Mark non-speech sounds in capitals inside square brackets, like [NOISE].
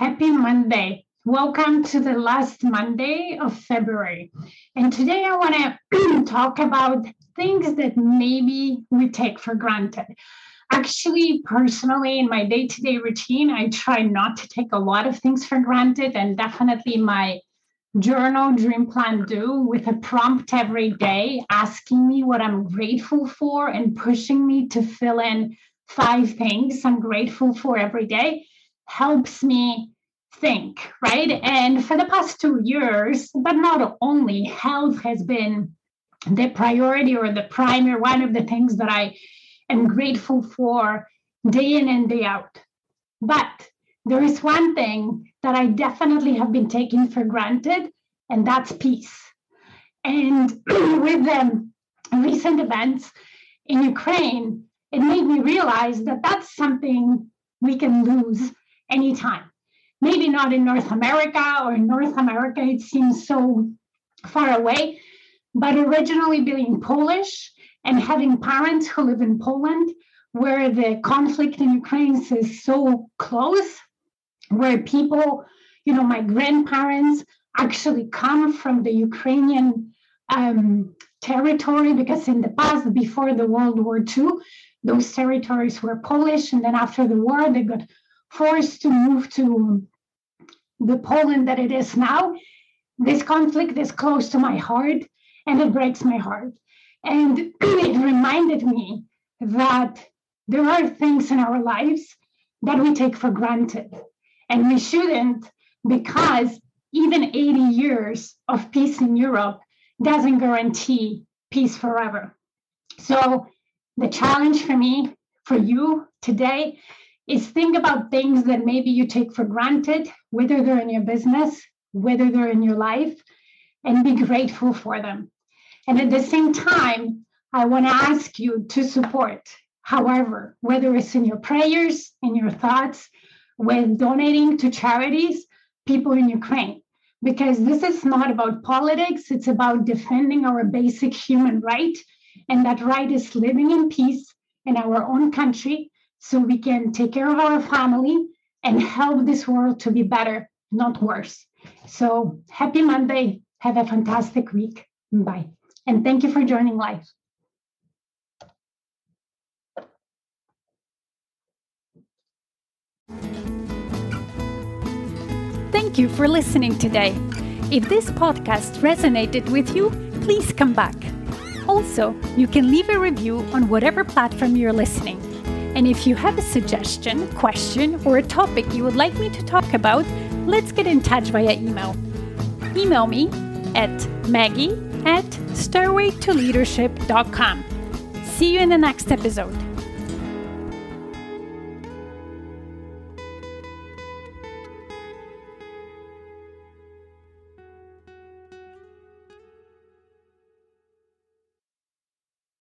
Happy Monday. Welcome to the last Monday of February. And today I want [CLEARS THROAT] to talk about things that maybe we take for granted. Actually, personally, in my day to day routine, I try not to take a lot of things for granted, and definitely my journal dream plan do with a prompt every day asking me what I'm grateful for and pushing me to fill in five things I'm grateful for every day helps me think, right? And for the past two years, but not only, health has been the priority or the primary one of the things that I am grateful for day in and day out. But there is one thing that I definitely have been taking for granted, and that's peace. And [CLEARS THROAT] with the recent events in Ukraine, it made me realize that that's something we can lose anytime. Maybe not in North America or in North America, it seems so far away. But originally being Polish and having parents who live in Poland, where the conflict in Ukraine is so close, where people, you know, my grandparents actually come from the Ukrainian um, territory because in the past, before the World War II, those territories were Polish, and then after the war, they got forced to move to the Poland that it is now. This conflict is close to my heart and it breaks my heart. And [CLEARS THROAT] it reminded me that there are things in our lives that we take for granted. And we shouldn't, because even 80 years of peace in Europe doesn't guarantee peace forever. So, the challenge for me, for you today, is think about things that maybe you take for granted, whether they're in your business, whether they're in your life, and be grateful for them. And at the same time, I want to ask you to support, however, whether it's in your prayers, in your thoughts, when donating to charities, people in Ukraine. Because this is not about politics, it's about defending our basic human right. And that right is living in peace in our own country so we can take care of our family and help this world to be better, not worse. So happy Monday. Have a fantastic week. Bye. And thank you for joining live. Thank you for listening today. If this podcast resonated with you, please come back. Also, you can leave a review on whatever platform you're listening. And if you have a suggestion, question, or a topic you would like me to talk about, let's get in touch via email. Email me at maggie at stairwaytoleadership.com. See you in the next episode.